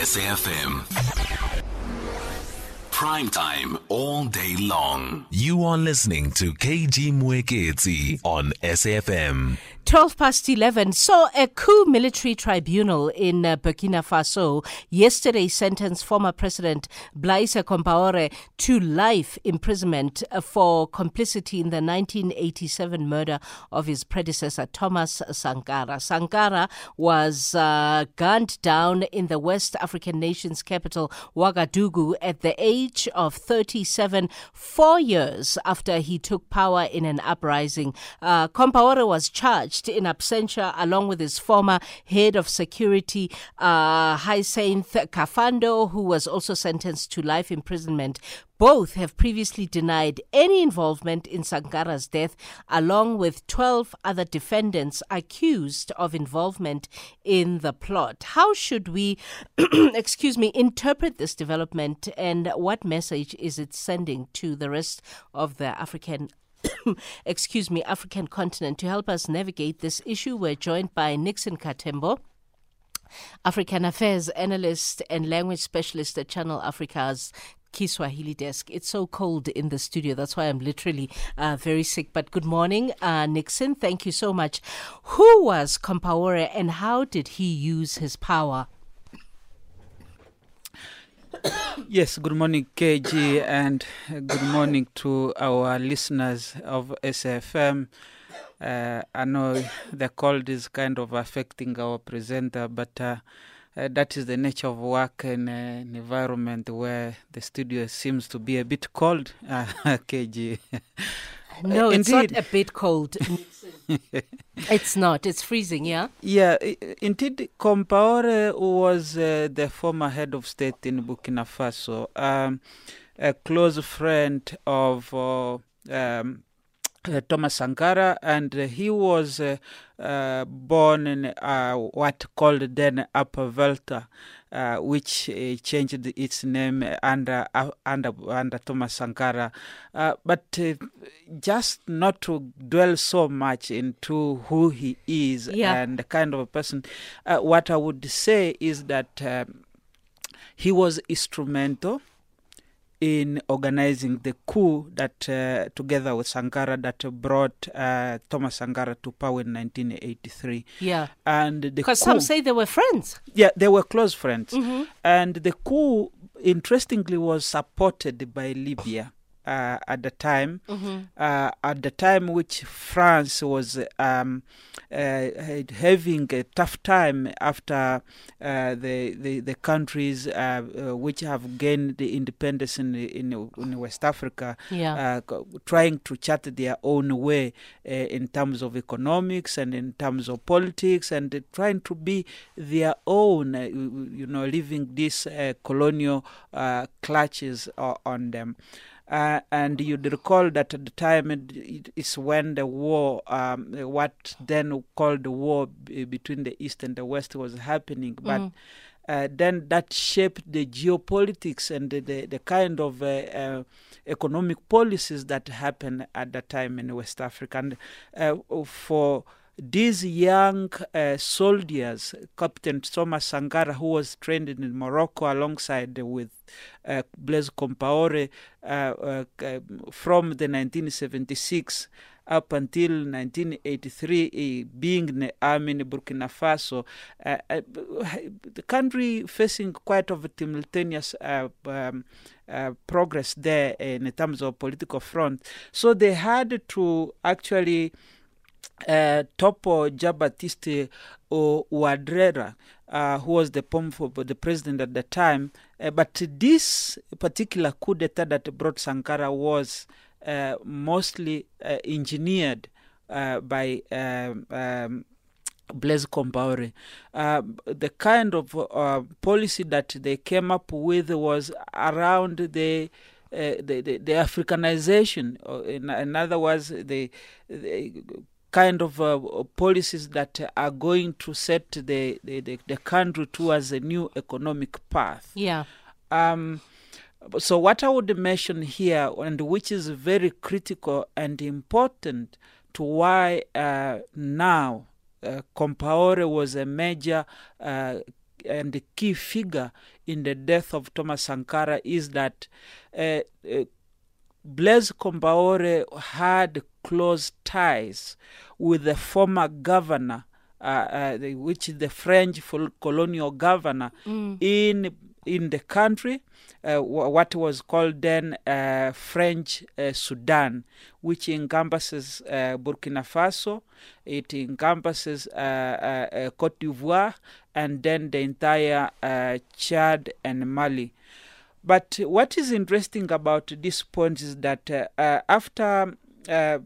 SAFM. Prime time all day long. You are listening to KG Mwekezi on SAFM. 12 past 11 So, a coup military tribunal in uh, Burkina Faso yesterday sentenced former President Blaise Compaore to life imprisonment uh, for complicity in the 1987 murder of his predecessor Thomas Sankara. Sankara was uh, gunned down in the West African nation's capital, Ouagadougou, at the age of 37, four years after he took power in an uprising. Uh, Compaore was charged in absentia along with his former head of security, uh, Hyacinthe Kafando, who was also sentenced to life imprisonment. Both have previously denied any involvement in Sankara's death, along with 12 other defendants accused of involvement in the plot. How should we, excuse me, interpret this development and what message is it sending to the rest of the African excuse me, African continent. To help us navigate this issue, we're joined by Nixon Katembo. African Affairs analyst and language specialist at Channel Africa's Kiswahili desk. It's so cold in the studio. That's why I'm literally uh, very sick. But good morning, uh, Nixon. Thank you so much. Who was Compaore and how did he use his power? Yes, good morning, KG, and good morning to our listeners of SFM. Uh, I know the cold is kind of affecting our presenter, but uh, uh, that is the nature of work in an environment where the studio seems to be a bit cold, uh, KG. No, it's Indeed. not a bit cold. it's not. It's freezing, yeah? Yeah, indeed, Compaore was uh, the former head of state in Burkina Faso, um, a close friend of uh, um, uh, Thomas Sankara, and uh, he was uh, uh, born in uh, what called then Upper Volta, uh, which uh, changed its name under uh, under under Thomas Sankara. Uh, but uh, just not to dwell so much into who he is Yeah. and the kind of a person, uh, what I would say is that um, he was instrumental in organizing the coup that uh, together with Sankara that brought uh, Thomas Sankara to power in 1983 Yeah. and the Because some say they were friends. yeah they were close friends Mm-hmm. and the coup interestingly was supported by Libya uh, at the time Mm-hmm. uh, at the time which France was um, uh, having a tough time after uh, the, the the countries uh, uh, which have gained the independence in in, in West Africa Yeah. uh, trying to chart their own way uh, in terms of economics and in terms of politics and trying to be their own, uh, you know, leaving these uh, colonial uh, clutches uh, on them. Uh, and you'd recall that at the time it, it is when the war, um, what then called the war b- between the East and the West was happening. But uh, then that shaped the geopolitics and the, the, the kind of uh, uh, economic policies that happened at that time in West Africa. And uh, for these young uh, soldiers, Captain Thomas Sankara, who was trained in Morocco alongside with uh, Blaise Compaore uh, uh, uh, from the 1976 up until 1983, uh, being in the army in Burkina Faso, uh, uh, the country facing quite of a simultaneous um, progress there in terms of political front. So they had to actually uh, Topo Jean-Baptiste Ouédraogo, uh, who was the Pomfo, the president at the time. Uh, but this particular coup d'etat that brought Sankara was uh, mostly uh, engineered uh, by um, um, Blaise Compaore. Uh, the kind of policy that they came up with was around the the, the, the Africanization, in, in other words, the, the kind of uh, policies that are going to set the, the, the, the country towards a new economic path. Yeah. Um, so what I would mention here, and which is very critical and important to why uh, now uh, Compaore was a major uh, and the key figure in the death of Thomas Sankara is that uh, uh, Blaise Compaore had close ties with the former governor, uh, uh, the- which is the French colonial governor in in the country, uh, wha- what was called then uh, French uh, Sudan, which encompasses uh, Burkina Faso, it encompasses uh, uh, uh, Cote d'Ivoire, and then the entire uh, Chad and Mali. But what is interesting about this point is that uh, uh, after uh,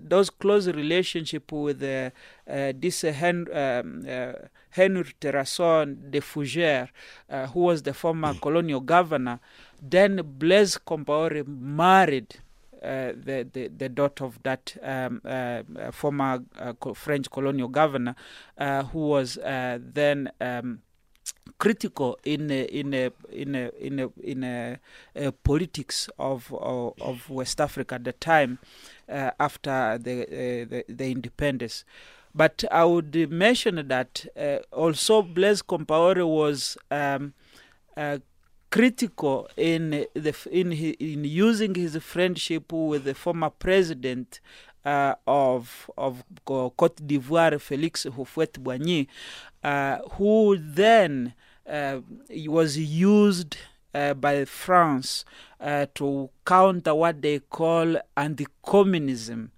those close relationship with uh, uh, this Hen- um, uh, Henry Terrasson de Fougère, uh, who was the former colonial governor, then Blaise Compaoré married uh, the, the the daughter of that um, former uh, co- French colonial governor, uh, who was uh, then. Um, critical in a, in a, in a, in a, in a, uh politics of, of of West Africa at the time uh, after the, uh, the the independence. But I would mention that uh, also Blaise Compaoré was um, uh, critical in the in in using his friendship with the former president uh, of of Cote d'Ivoire, Felix Houphouët-Boigny, uh, who then uh, was used uh, by France to counter what they call anti-communism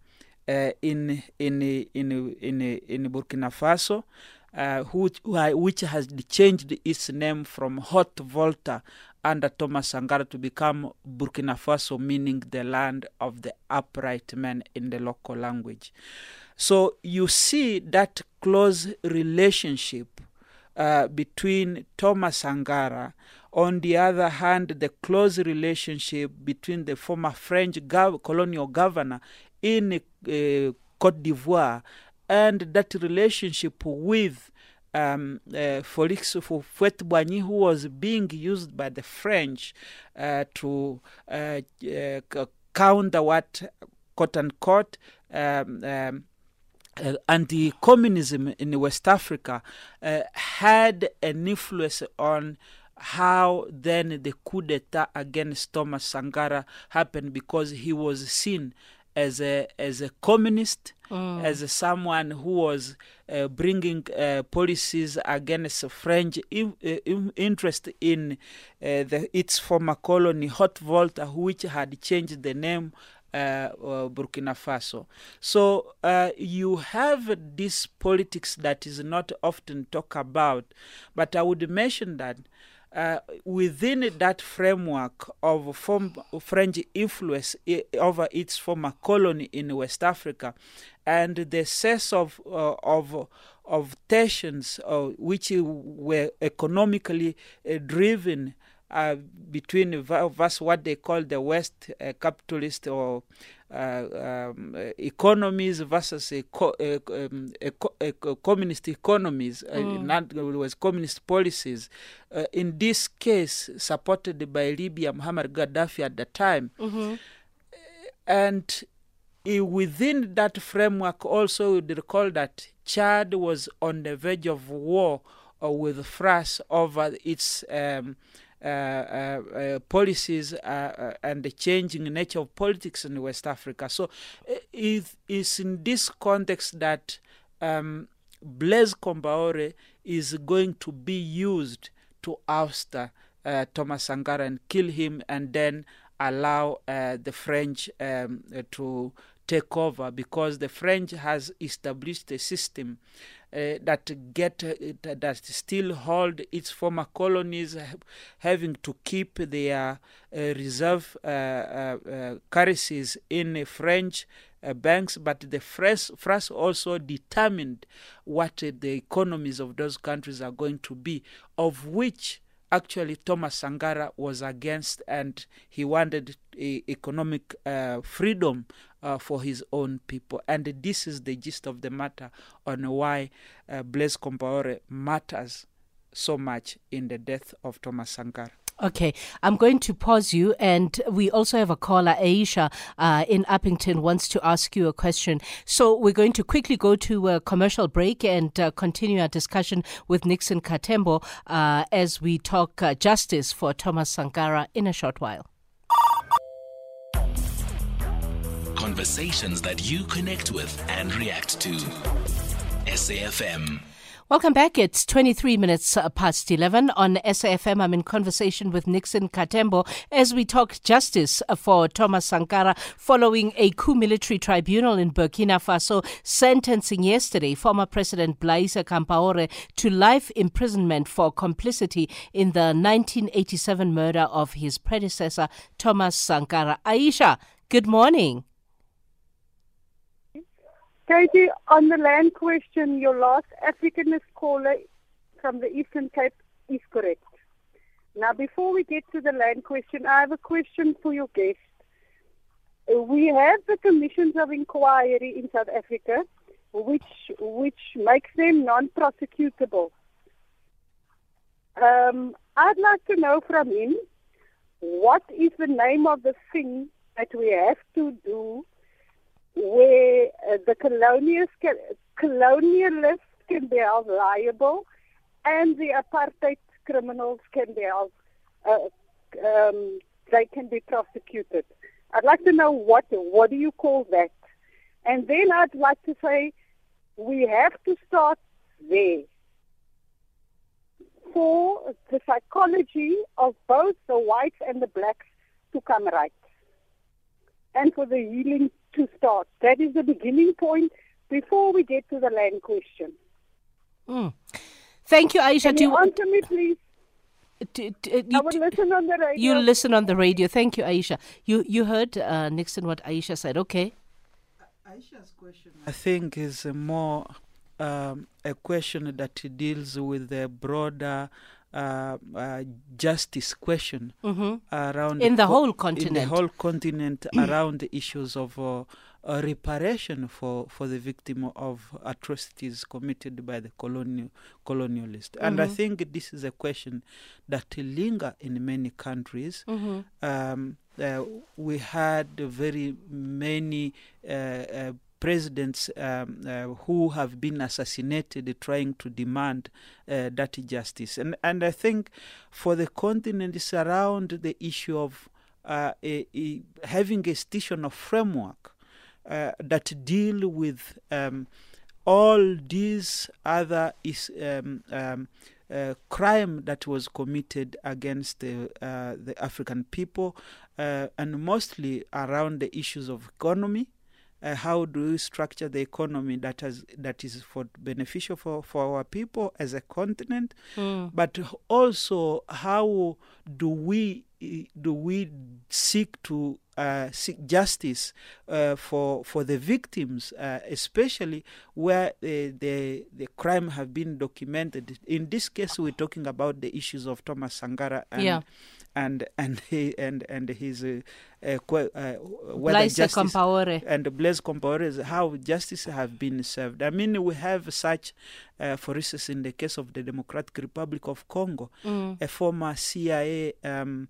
in in in in in Burkina Faso, uh, which which has changed its name from Haute Volta under Thomas Sankara to become Burkina Faso, meaning the land of the upright men in the local language. So you see that close relationship uh, between Thomas Sankara. On the other hand, the close relationship between the former French gov- colonial governor in uh, Cote d'Ivoire and that relationship with um, uh, Felix Houphouët-Boigny, who was being used by the French uh, to uh, uh, counter what, quote unquote, um, um, uh, anti-communism in West Africa uh, had an influence on how then the coup d'etat against Thomas Sankara happened because he was seen as a as a communist, as a someone who was uh, bringing uh, policies against French in, uh, in- interest in uh, the, its former colony Haute Volta, which had changed the name uh, uh, Burkina Faso. So uh, you have this politics that is not often talked about, but I would mention that uh, within that framework of form, French influence over its former colony in West Africa, and the sense of uh, of of tensions uh, which were economically uh, driven uh, between vas- what they call the West uh, capitalist or um, uh, economies versus eco- uh, um, eco- eco- communist economies, uh, in other words, communist policies. Uh, in this case, supported by Libya, Muammar Gaddafi at the time. And within that framework, also, you'd recall that Chad was on the verge of war with France over its um, policies uh, uh, and the changing nature of politics in West Africa. So uh, it is in this context that um, Blaise Compaoré is going to be used to oust uh, Thomas Sankara and kill him, and then allow uh, the French um, uh, to take over because the French has established a system uh, that get uh, that still hold its former colonies having to keep their uh, reserve uh, uh, uh, currencies in French banks, but the France, also determined what the economies of those countries are going to be, of which actually Thomas Sankara was against, and he wanted economic uh, freedom uh, for his own people. And this is the gist of the matter on why uh, Blaise Compaoré matters so much in the death of Thomas Sankara. Okay, I'm going to pause you, and we also have a caller, Aisha, uh, in Upington, wants to ask you a question. So we're going to quickly go to a commercial break and uh, continue our discussion with Nixon Katembo uh, as we talk uh, justice for Thomas Sankara in a short while. Conversations that you connect with and react to. SAFM. Welcome back. It's 23 minutes uh, past 11 on SAFM. I'm in conversation with Nixon Katembo as we talk justice for Thomas Sankara following a coup military tribunal in Burkina Faso sentencing yesterday former President Blaise Compaore to life imprisonment for complicity in the 1987 murder of his predecessor, Thomas Sankara. Aisha, good morning. KG, on the land question, your last Africanist caller from the Eastern Cape is correct. Now, before we get to the land question, I have a question for your guest. Uh, We have the commissions of inquiry in South Africa, which which makes them non-prosecutable. Um, I'd like to know from him what is the name of the thing that we have to do where uh, the colonialists can, colonialists can be held liable and the apartheid criminals can be held, uh, um, they can be prosecuted. I'd like to know what what do you call that? And then I'd like to say we have to start there for the psychology of both the whites and the blacks to come right and for the healing to start. That is the beginning point before we get to the land question. Mm. Thank you, Aisha. Can Do you you, answer me, please? do- do- I you- will do- listen on the radio. You listen on the radio. Thank you, Aisha. You you heard uh, Nixon what Aisha said. Okay. Aisha's question, I think, is a more um, a question that deals with the broader uh, uh, justice question hmm around In the co- whole in the continent. whole continent around the issues of uh, uh, reparation for, for the victim of atrocities committed by the colonial colonialist. And I Mhm. think this is a question that linger in many countries. hmm Um, uh, we had very many uh, uh, presidents um, uh, who have been assassinated trying to demand uh, that justice. And, and I think for the continent, it's around the issue of uh, a, a, having a institutional framework uh, that deal with um, all these other is, um, um, uh, crime that was committed against the, uh, the African people, uh, and mostly around the issues of economy. Uh, how do we structure the economy that has that is for beneficial for, for our people as a continent, Mm. but also how do we do we seek to uh, seek justice uh, for for the victims, uh, especially where the the crime have been documented. In this case, we're talking about the issues of Thomas Sankara and Yeah. And and he, and and his uh, uh, uh, Blaise justice Compaore. and Blaise Compaore is how justice have been served. I mean, we have such, uh, for instance, in the case of the Democratic Republic of Congo, Mm. a former CIA um,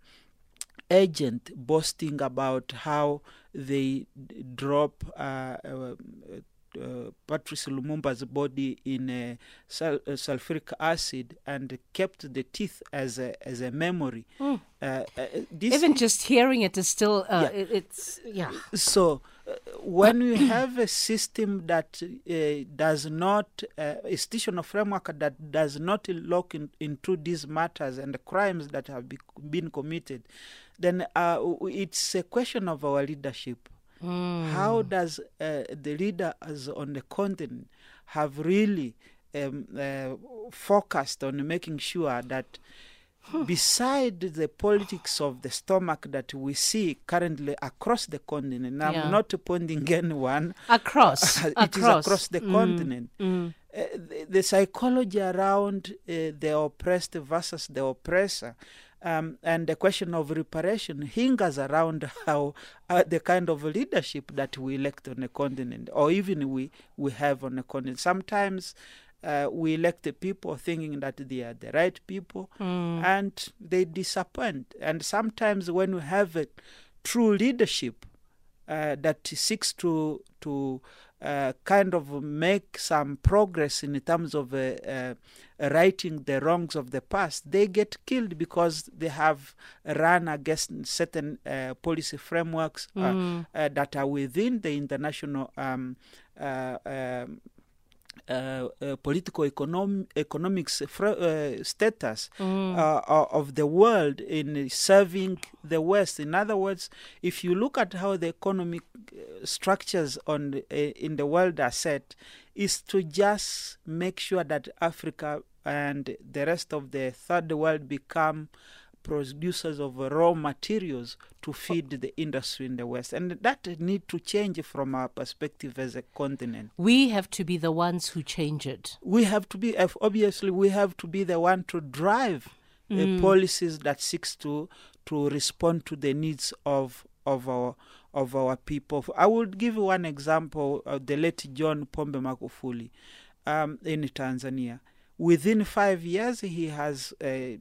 agent boasting about how they d- drop uh, uh, Patrice Lumumba's body in uh, sul- uh, sulfuric acid and kept the teeth as a as a memory. Mm. Uh, uh, this Even just hearing it is still. Uh, Yeah. it, it's yeah. so, when you have a system that uh, does not, uh, a institutional framework that does not look in, into these matters and the crimes that have be, been committed, then uh, it's a question of our leadership. Mm. How does uh, the leaders on the continent have really um, uh, focused on making sure that beside the politics of the stomach that we see currently across the continent, Yeah. I'm not pointing anyone, Across. it is across. across the Mm, continent. Mm. Uh, the, the psychology around uh, the oppressed versus the oppressor um, and the question of reparation hingers around how uh, the kind of leadership that we elect on the continent or even we, we have on the continent. Sometimes uh, we elect the people thinking that they are the right people, and they disappoint. And sometimes when we have a true leadership uh, that seeks to to kind of make some progress in terms of uh, uh, righting the wrongs of the past, they get killed because they have run against certain uh, policy frameworks uh, uh, that are within the international um, uh, um, uh, uh, political econom- economics fr- uh, status uh, of the world in serving the West. In other words, if you look at how the economic uh, structures on the- uh, in the world are set, is to just make sure that Africa and the rest of the third world become producers of raw materials to feed the industry in the West, and that need to change from our perspective as a continent We have to be the ones who change it. we have to be obviously we have to be the one to drive uh, policies that seeks to to respond to the needs of of our of our people. I would give one example of the late John Pombe Magufuli um, in Tanzania. Within five years, he has uh,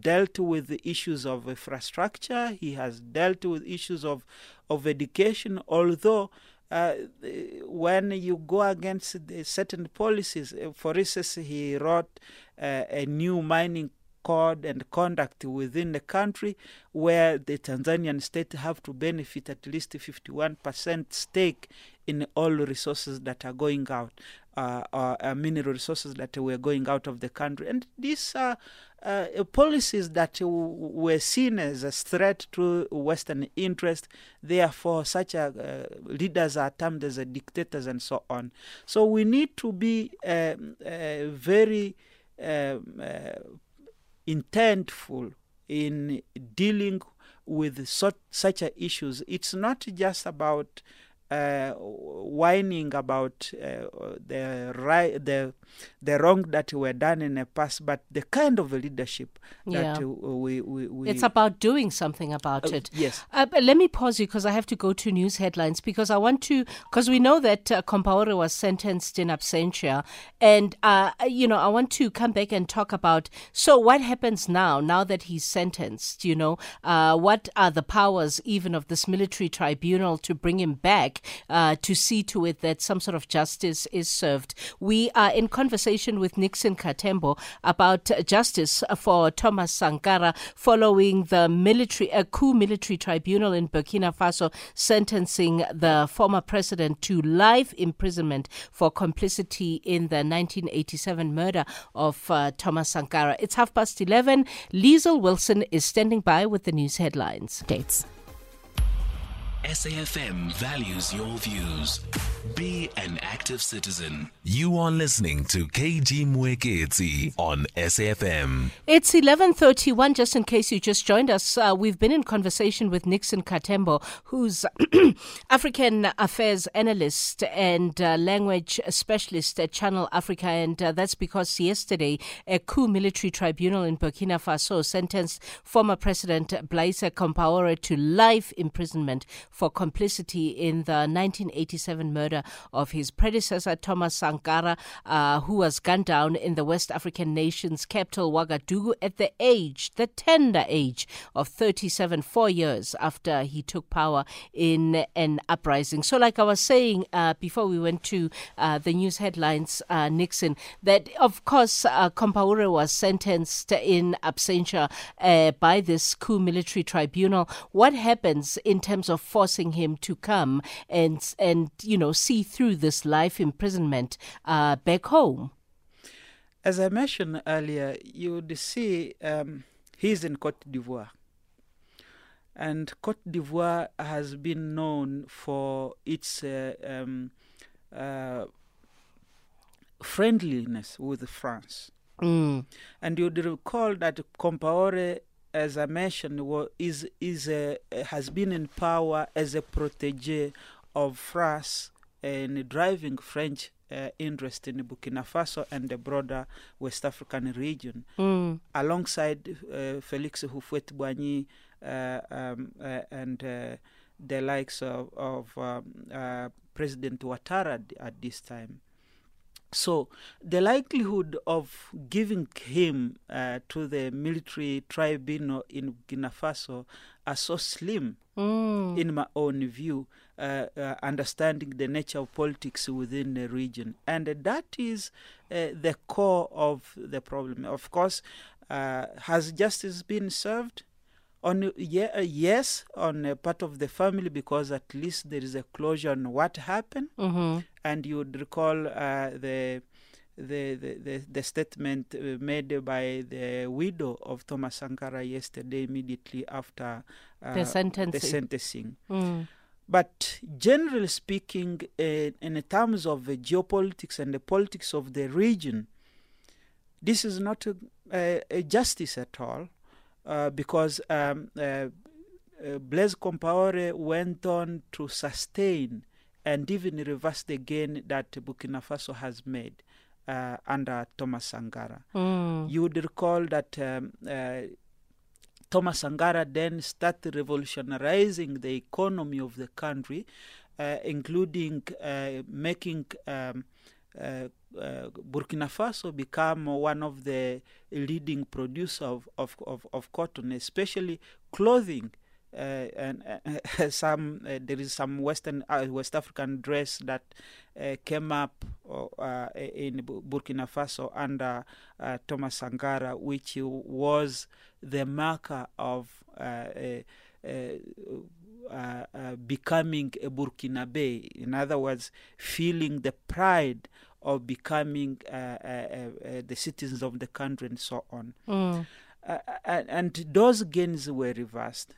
dealt with the issues of infrastructure. He has dealt with issues of of education. Although uh, when you go against certain policies, uh, for instance, he wrote uh, a new mining code and conduct within the country where the Tanzanian state have to benefit at least 51% stake in all resources that are going out, uh, uh, uh, mineral resources that were going out of the country. And these are uh, policies that were seen as a threat to Western interest. Therefore, such a, uh, leaders are termed as dictators and so on. So we need to be um, uh, very um, uh, intentful in dealing with so, such issues. It's not just about uh, whining about uh, the right, the the wrong that were done in the past, but the kind of leadership that Yeah. we, we, we It's about doing something about Uh, it. yes. Uh, let me pause you because I have to go to news headlines because I want to, because we know that uh, Compaore was sentenced in absentia. And, uh, you know, I want to come back and talk about so what happens now, now that he's sentenced, you know, uh, what are the powers even of this military tribunal to bring him back uh, to see to it that some sort of justice is served? We are in conversation with Nixon Katembo about justice for Thomas Sankara following the military a coup military tribunal in Burkina Faso sentencing the former president to life imprisonment for complicity in the 1987 murder of uh, Thomas Sankara. It's half past 11. Liesel Wilson is standing by with the news headlines. Dates. SAFM values your views. Be an active citizen. You are listening to KG Mwekezi on SAFM. It's 11:31 just in case you just joined us. Uh, we've been in conversation with Nixon Katembo who's African affairs analyst and uh, language specialist at Channel Africa and uh, that's because yesterday a coup military tribunal in Burkina Faso sentenced former president Blaise Compaore to life imprisonment for complicity in the 1987 murder of his predecessor Thomas Sankara uh, who was gunned down in the West African nation's capital Ouagadougou at the age, the tender age of 37, four years after he took power in an uprising. So, like I was saying uh, before we went to uh, the news headlines, uh, Nixon, that of course uh, Compaore was sentenced in absentia uh, by this coup military tribunal. What happens in terms of forcing him to come and and you know see through this life imprisonment uh, back home? As I mentioned earlier, you would see um, he's in Cote d'Ivoire. And Cote d'Ivoire has been known for its uh, um, uh, friendliness with France. Mm. And you'd recall that Compaore, as I mentioned, is is a, has been in power as a protege of France in driving French uh, interest in Burkina Faso and the broader West African region, Mm. alongside uh, Felix Houphouët-Boigny uh, um, uh, and uh, the likes of, of um, uh, President Ouattara at- at this time. So the likelihood of giving him uh, to the military tribunal in Burkina Faso are so slim, in my own view, uh, uh, understanding the nature of politics within the region. And that is uh, the core of the problem. Of course, uh, has justice been served? On yeah, uh, yes, on a part of the family because at least there is a closure on what happened, and you would recall uh, the, the the the the statement uh, made by the widow of Thomas Sankara yesterday, immediately after uh, The sentencing. The sentencing. But generally speaking, uh, in terms of the geopolitics and the politics of the region, this is not a, a, a justice at all, uh, because um, uh, uh, Blaise Compaore went on to sustain and even reverse the gain that Burkina Faso has made uh, under Thomas Sankara. You would recall that um, uh, Thomas Sankara then started revolutionizing the economy of the country, uh, including uh, making um, uh, uh, Burkina Faso become one of the leading producer of, of, of, of cotton, especially clothing. Uh, and uh, some uh, there is some Western uh, West African dress that came up in Burkina Faso under Thomas Sankara, which was the marker of becoming a Burkinabe. In other words, feeling the pride of becoming uh, uh, uh, the citizens of the country and so on. Uh, and, and those gains were reversed.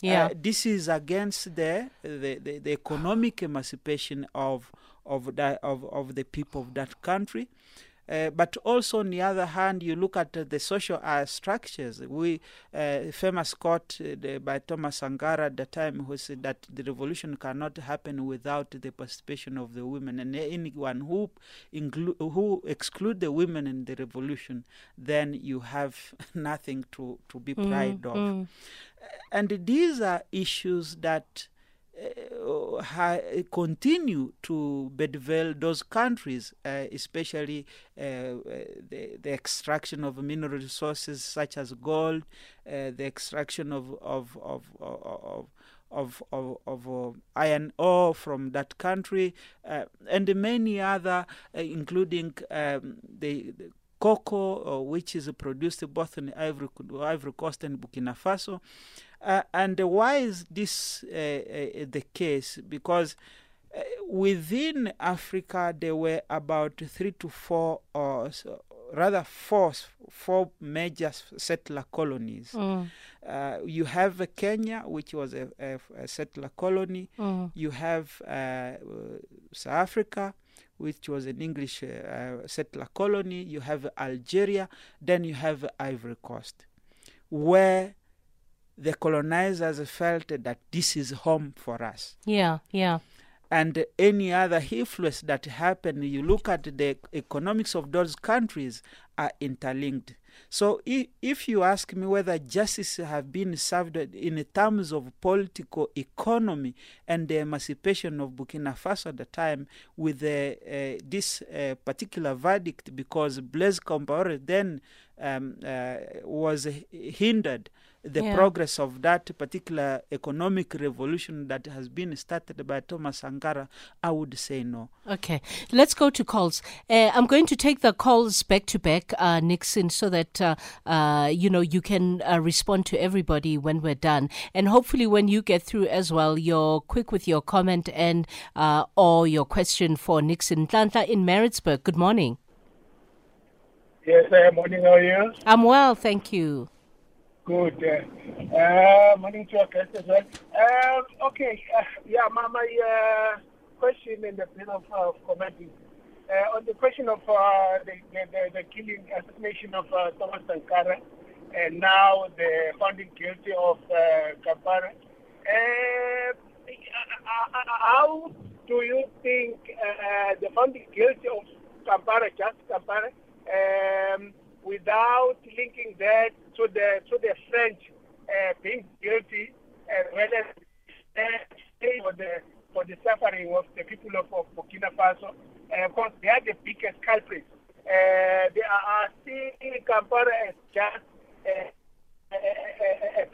Yeah. This is against the, the, the, the economic emancipation of of that of, of the people of that country. Uh, but also, on the other hand, you look at uh, the social uh, structures. We uh, famous quote uh, the, by Thomas Sankara at the time who said that the revolution cannot happen without the participation of the women, and anyone who include who exclude the women in the revolution, then you have nothing to to be proud of. And these are issues that uh, ha- continue to bedevil those countries, uh, especially uh, uh, the, the extraction of mineral resources such as gold, uh, the extraction of of of of, of, of, of uh, iron ore from that country, and many other, including um, the, the cocoa, which is produced both in Ivory, Ivory Coast and Burkina Faso. Uh, and why is this uh, uh, the case? Because uh, within Africa, there were about three to four, or so, rather four, four major settler colonies. Uh, you have Kenya, which was a, a, a settler colony. You have uh, South Africa, which was an English settler colony. You have Algeria. Then you have Ivory Coast, where the colonizers felt that this is home for us Yeah, yeah. and any other influence that happened, you look at the economics of those countries are interlinked. So if, if you ask me whether justice have been served in terms of political economy and the emancipation of Burkina Faso at the time with the, uh, this uh, particular verdict because Blaise Compaoré then um, uh, was hindered the Yeah. progress of that particular economic revolution that has been started by Thomas Sankara, I would say no. Okay, let's go to calls. Uh, I'm going to take the calls back to back, uh, Nixon, so that uh, uh, you know you can uh, respond to everybody when we're done, and hopefully when you get through as well, you're quick with your comment and uh, or your question for Nixon. Nhlanhla in Maritzburg. Good morning. Yes, uh, morning, how are you? I'm well, thank you. Good. Uh, uh, morning to your guest as well. Okay, uh, yeah, my, my uh, question and a bit of commenting. Uh, on the question of uh, the, the, the, the killing, assassination of uh, Thomas Sankara, and now the finding guilty of uh, Kampara. Uh, how do you think uh, the finding guilty of Kampara, just Kampara, um, without linking that to the to the French uh, being guilty well as uh, for the for the suffering of the people of, of Burkina Faso uh, of course, they are the biggest culprits. Uh, they are seeing Kampala as just a, a, a, a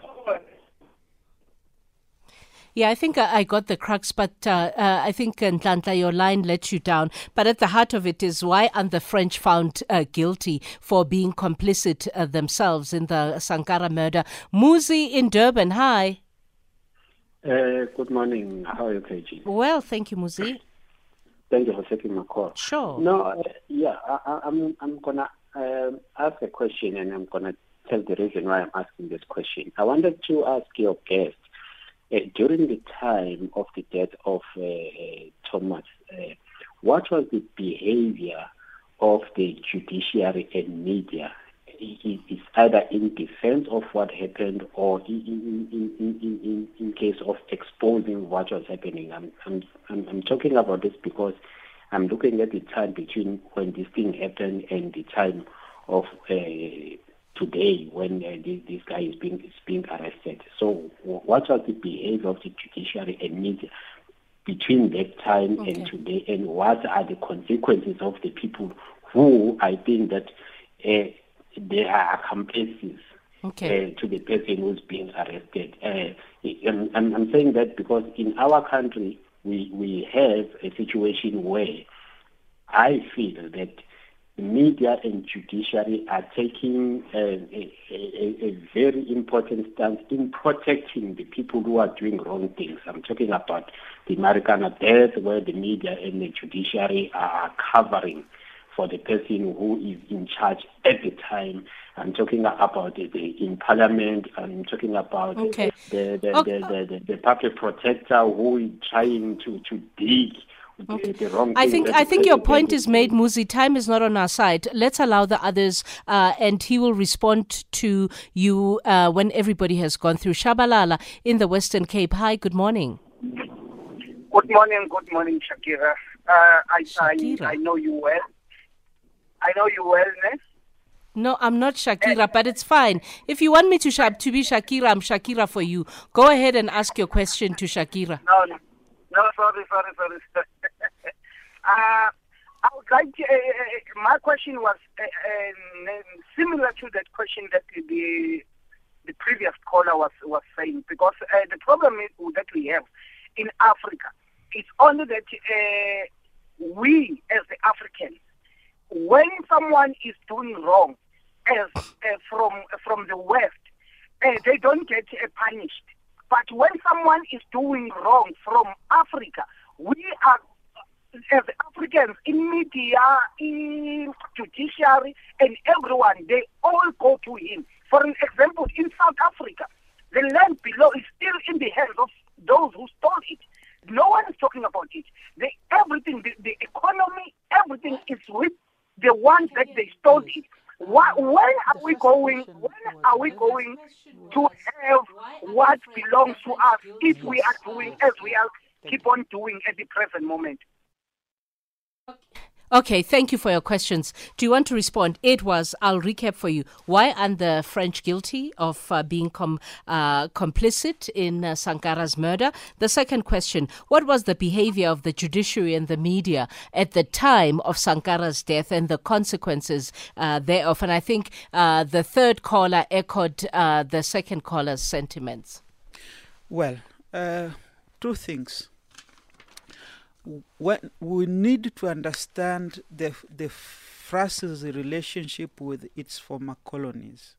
yeah, I think I, got the crux, but uh, uh, I think, Nhlanhla, your line let you down. But at the heart of it is why aren't the French found uh, guilty for being complicit uh, themselves in the Sankara murder? Muzi in Durban, hi. Uh, good morning. How are you, KG? Well, thank you, Muzi. Thank you for taking my call. Sure. No, uh, yeah, I, am I'm, I'm gonna um, ask a question, and I'm gonna tell the reason why I'm asking this question. I wanted to ask your guest during the time of the death of uh, uh, Thomas, what was the behavior of the judiciary and media? It's either in defense of what happened or in, in, in, in, in case of exposing what was happening. I'm, I'm, I'm talking about this because I'm looking at the time between when this thing happened and the time of uh, today when uh, this, this, guy is being is being arrested. So, what was the behavior of the judiciary and media between that time okay. and today, and what are the consequences of the people who I think that uh, they are accomplices okay. uh, to the person who's being arrested? Uh, I'm, I'm saying that because in our country we we have a situation where I feel that media and judiciary are taking a, a, a, very important stance in protecting the people who are doing wrong things. I'm talking about the Marikana death, where the media and the judiciary are covering for the person who is in charge at the time. I'm talking about the, the in parliament. I'm talking about okay. the, the, okay. the, oh, oh. the, the, public protector who is trying to, to dig Okay. The, the I think I think your point is made, Muzi. Time is not on our side. Let's allow the others, uh, and he will respond to you uh, when everybody has gone through. Shabalala in the Western Cape. Hi, good morning. Good morning, good morning, Shakira. Uh, I, Shakira. I, I know you well. I know you well, ne? No, I'm not Shakira, but it's fine. If you want me to, to be Shakira, I'm Shakira for you. Go ahead and ask your question to Shakira. No, no. No, sorry, sorry, sorry. uh, I would like to, uh, uh, my question was uh, uh, similar to that question that the the previous caller was was saying because uh, the problem is, that we have in Africa is only that we as the Africans, when someone is doing wrong, as from from the West, they don't get punished but when someone is doing wrong from Africa, we are, as Africans in media, in judiciary, and everyone, they all go to him. For an example, in South Africa, the land below is still in the hands of those who stole it. No one is talking about it. The, everything, the, the economy, everything is with the ones that they stole it. Why, when are we going? When are we going to have what belongs to us if we are doing as we are keep on doing at the present moment? Okay, thank you for your questions. Do you want to respond? It was, I'll recap for you. Why aren't the French guilty of uh, being com- uh, complicit in uh, Sankara's murder? The second question, what was the behavior of the judiciary and the media at the time of Sankara's death and the consequences uh, thereof? And I think uh, the third caller echoed uh, the second caller's sentiments. Well, two things when we need to understand the the France's relationship with its former colonies,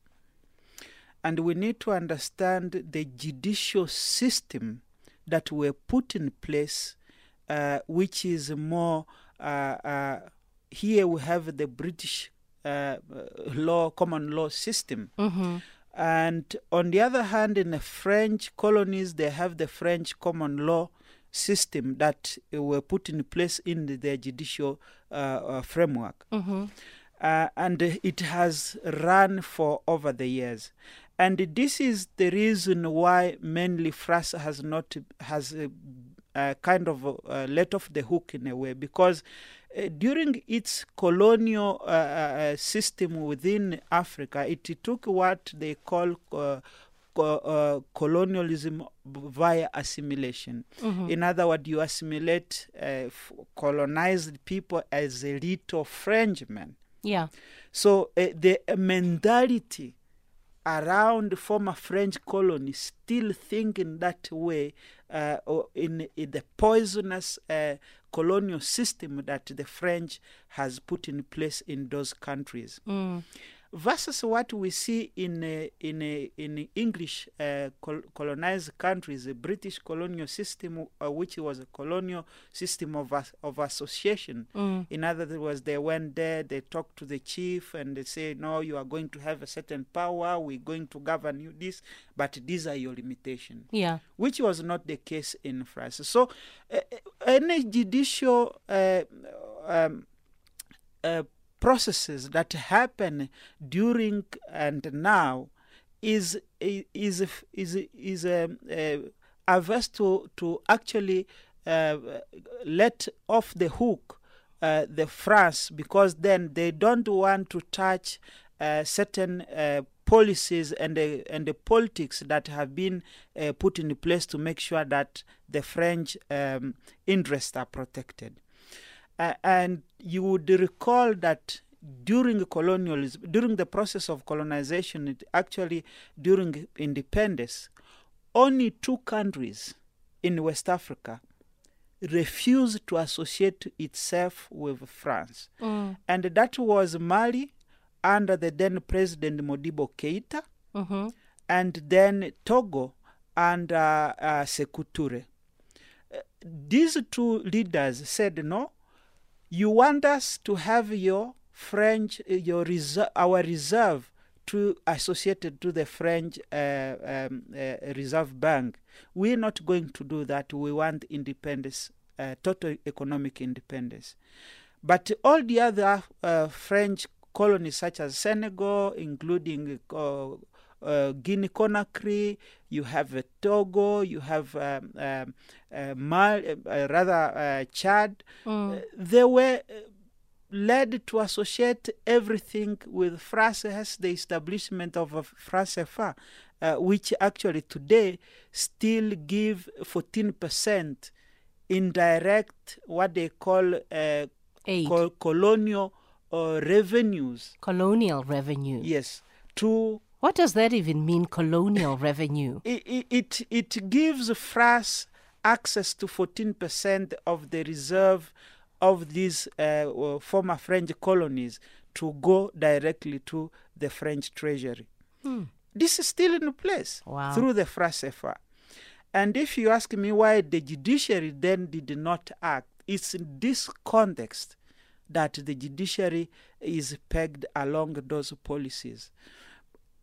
and we need to understand the judicial system that were put in place, uh, which is more. Uh, uh, here we have the British uh, law, common law system. Mm-hmm. And on the other hand, in the French colonies, they have the French common law system that were put in place in the, judicial uh, uh, framework. Mm-hmm. Uh, and it has run for over the years. And this is the reason why mainly France has not has uh, kind of uh, let off the hook in a way because uh, during its colonial system within Africa, it took what they call co- uh, colonialism via assimilation. In other words, you assimilate uh, f- colonized people as a little Frenchmen. Yeah. So uh, the mentality around former French colonies still think in that way uh, or in, in the poisonous uh, colonial system that the French has put in place in those countries. Versus what we see in uh, in uh, in English uh, col- colonized countries, the British colonial system, uh, which was a colonial system of as- of association. In other words, they went there, they talked to the chief, and they say, "No, you are going to have a certain power. We're going to govern you this, but these are your limitations." Yeah. which was not the case in France. So, uh, any judicial uh, um, uh, processes that happen during and now is is is is um, uh, averse to to actually uh, let off the hook uh, the France because then they don't want to touch uh, certain uh, policies and the and the politics that have been uh, put in place to make sure that the French um, interests are protected. Uh, and you would recall that during colonialism, during the process of colonization, it actually during independence, only two countries in West Africa refused to associate itself with France. And that was Mali under the then President Modibo Keita, and then Togo under uh, Sekou Touré. Uh, These two leaders said, no, you want us to have your French, uh, your reserve, our reserve to associated to the French uh, um, uh, Reserve Bank. We're not going to do that. We want independence, uh, total economic independence. But all the other French colonies, such as Senegal, including uh, Guinea Conakry, you have Togo, you have um, um, uh, Mal, uh, rather uh, Chad, uh, they were led to associate everything with France as the establishment of France CFA, uh, which actually today still give 14% indirect what they call uh, col- colonial uh, revenues. Colonial revenue. Yes, to What does that even mean, colonial revenue? it, it it gives France access to 14% of the reserve of these uh, uh, former French colonies to go directly to the French treasury. This is still in place Wow. through the France CFA. And if you ask me why the judiciary then did not act, it's in this context that the judiciary is pegged along those policies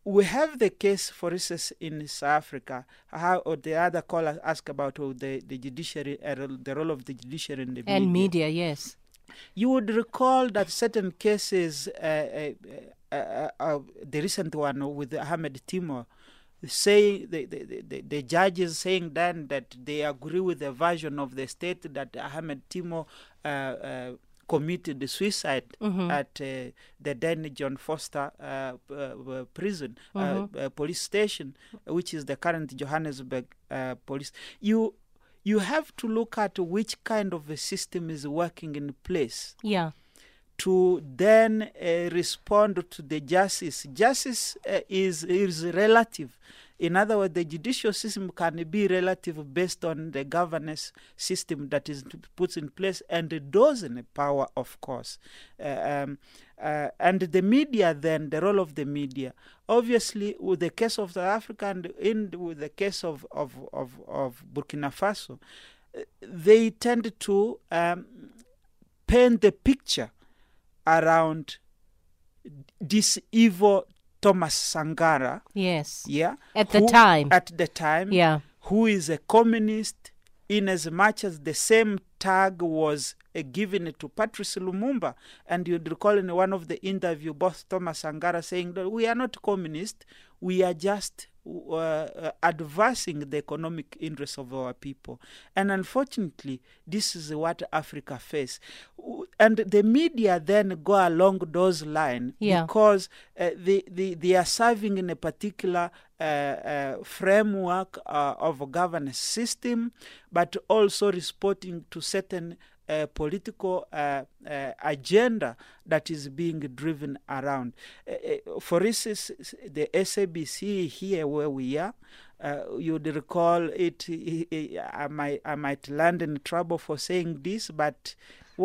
we have the case, for instance, in South Africa. How or the other caller asked about oh, the the judiciary, uh, role- the role of the judiciary in the and media. media, yes. You would recall that certain cases, uh, uh, uh, uh, the recent one with Ahmed Timol, say the, the, the- the, judges saying then that they agree with the version of the state that Ahmed Timol uh, uh, committed suicide at uh, the then John Vorster uh, uh, prison, uh, uh, police station, which is the current Johannesburg uh, police. You you have to look at which kind of a system is working in place Yeah. to then uh, respond to the justice. Justice uh, is is relative. In other words, the judicial system can be relative based on the governance system that is put in place and those in power, of course. Uh, um, uh, and the media, then, the role of the media. Obviously, with the case of South Africa and in with the case of, of, of, of Burkina Faso, they tend to um, paint the picture around this evil Thomas Sankara, Yes. yeah, At the time. at the time, Yeah. who is a communist, in as much as the same tag was uh, given to Patrice Lumumba, and you'd recall in one of the interview, both Thomas Sankara saying that we are not communist, we are just uh, uh, advancing the economic interests of our people. And unfortunately, this is what Africa face. And the media then go along those lines Yeah. because uh, they, they, they are serving in a particular uh, uh, framework uh, of a governance system, but also responding to certain uh, political uh, uh, agenda that is being driven around. Uh, uh, for instance, the SABC here where we are, uh, you'd recall it. I might, I might land in trouble for saying this, but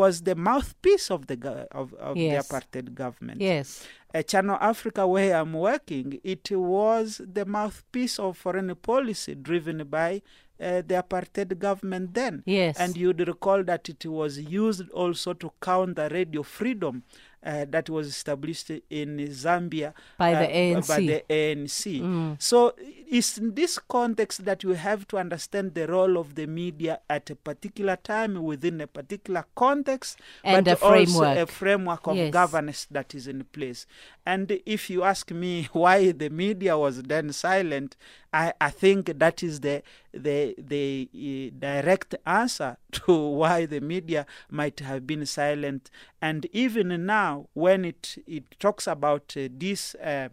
was the mouthpiece of the go- of, of Yes. the apartheid government. Yes. Uh, Channel Africa, where I'm working, it was the mouthpiece of foreign policy driven by uh, the apartheid government then. Yes. And you'd recall that it was used also to counter radio freedom uh, that was established in Zambia By the uh, By ANC. the ANC. So it's in this context that you have to understand the role of the media at a particular time within a particular context, And but a also framework. a framework of Yes. governance that is in place. And if you ask me why the media was then silent, I, I think that is the the the uh, direct answer to why the media might have been silent. And even now, when it it talks about uh, this. Uh,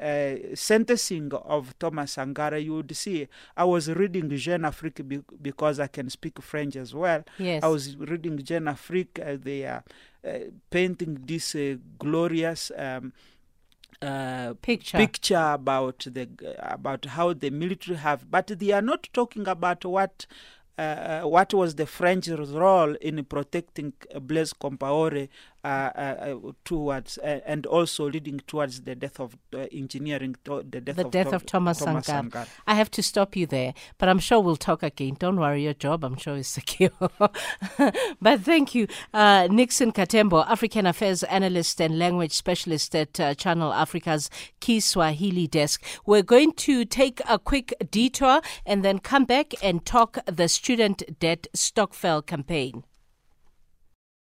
uh, sentencing of Thomas Sankara, you would see. I was reading Jeune Afrique be- because I can speak French as well. Yes. I was reading Jeune Afrique. Uh, they are uh, painting this uh, glorious um, uh, Picture. picture about the about how the military have, but they are not talking about what. Uh, uh, what was the French role in protecting Blaise Compaoré towards uh, and also leading towards the death of uh, engineering to, the death the of death Thom- of Thomas, Sangar. Sankara. I have to stop you there, but I'm sure we'll talk again. Don't worry, your job, I'm sure, is secure. but thank you, uh, Nixon Katembo, African Affairs Analyst and Language Specialist at uh, Channel Africa's Kiswahili Desk. We're going to take a quick detour and then come back and talk the student debt Stokvel campaign.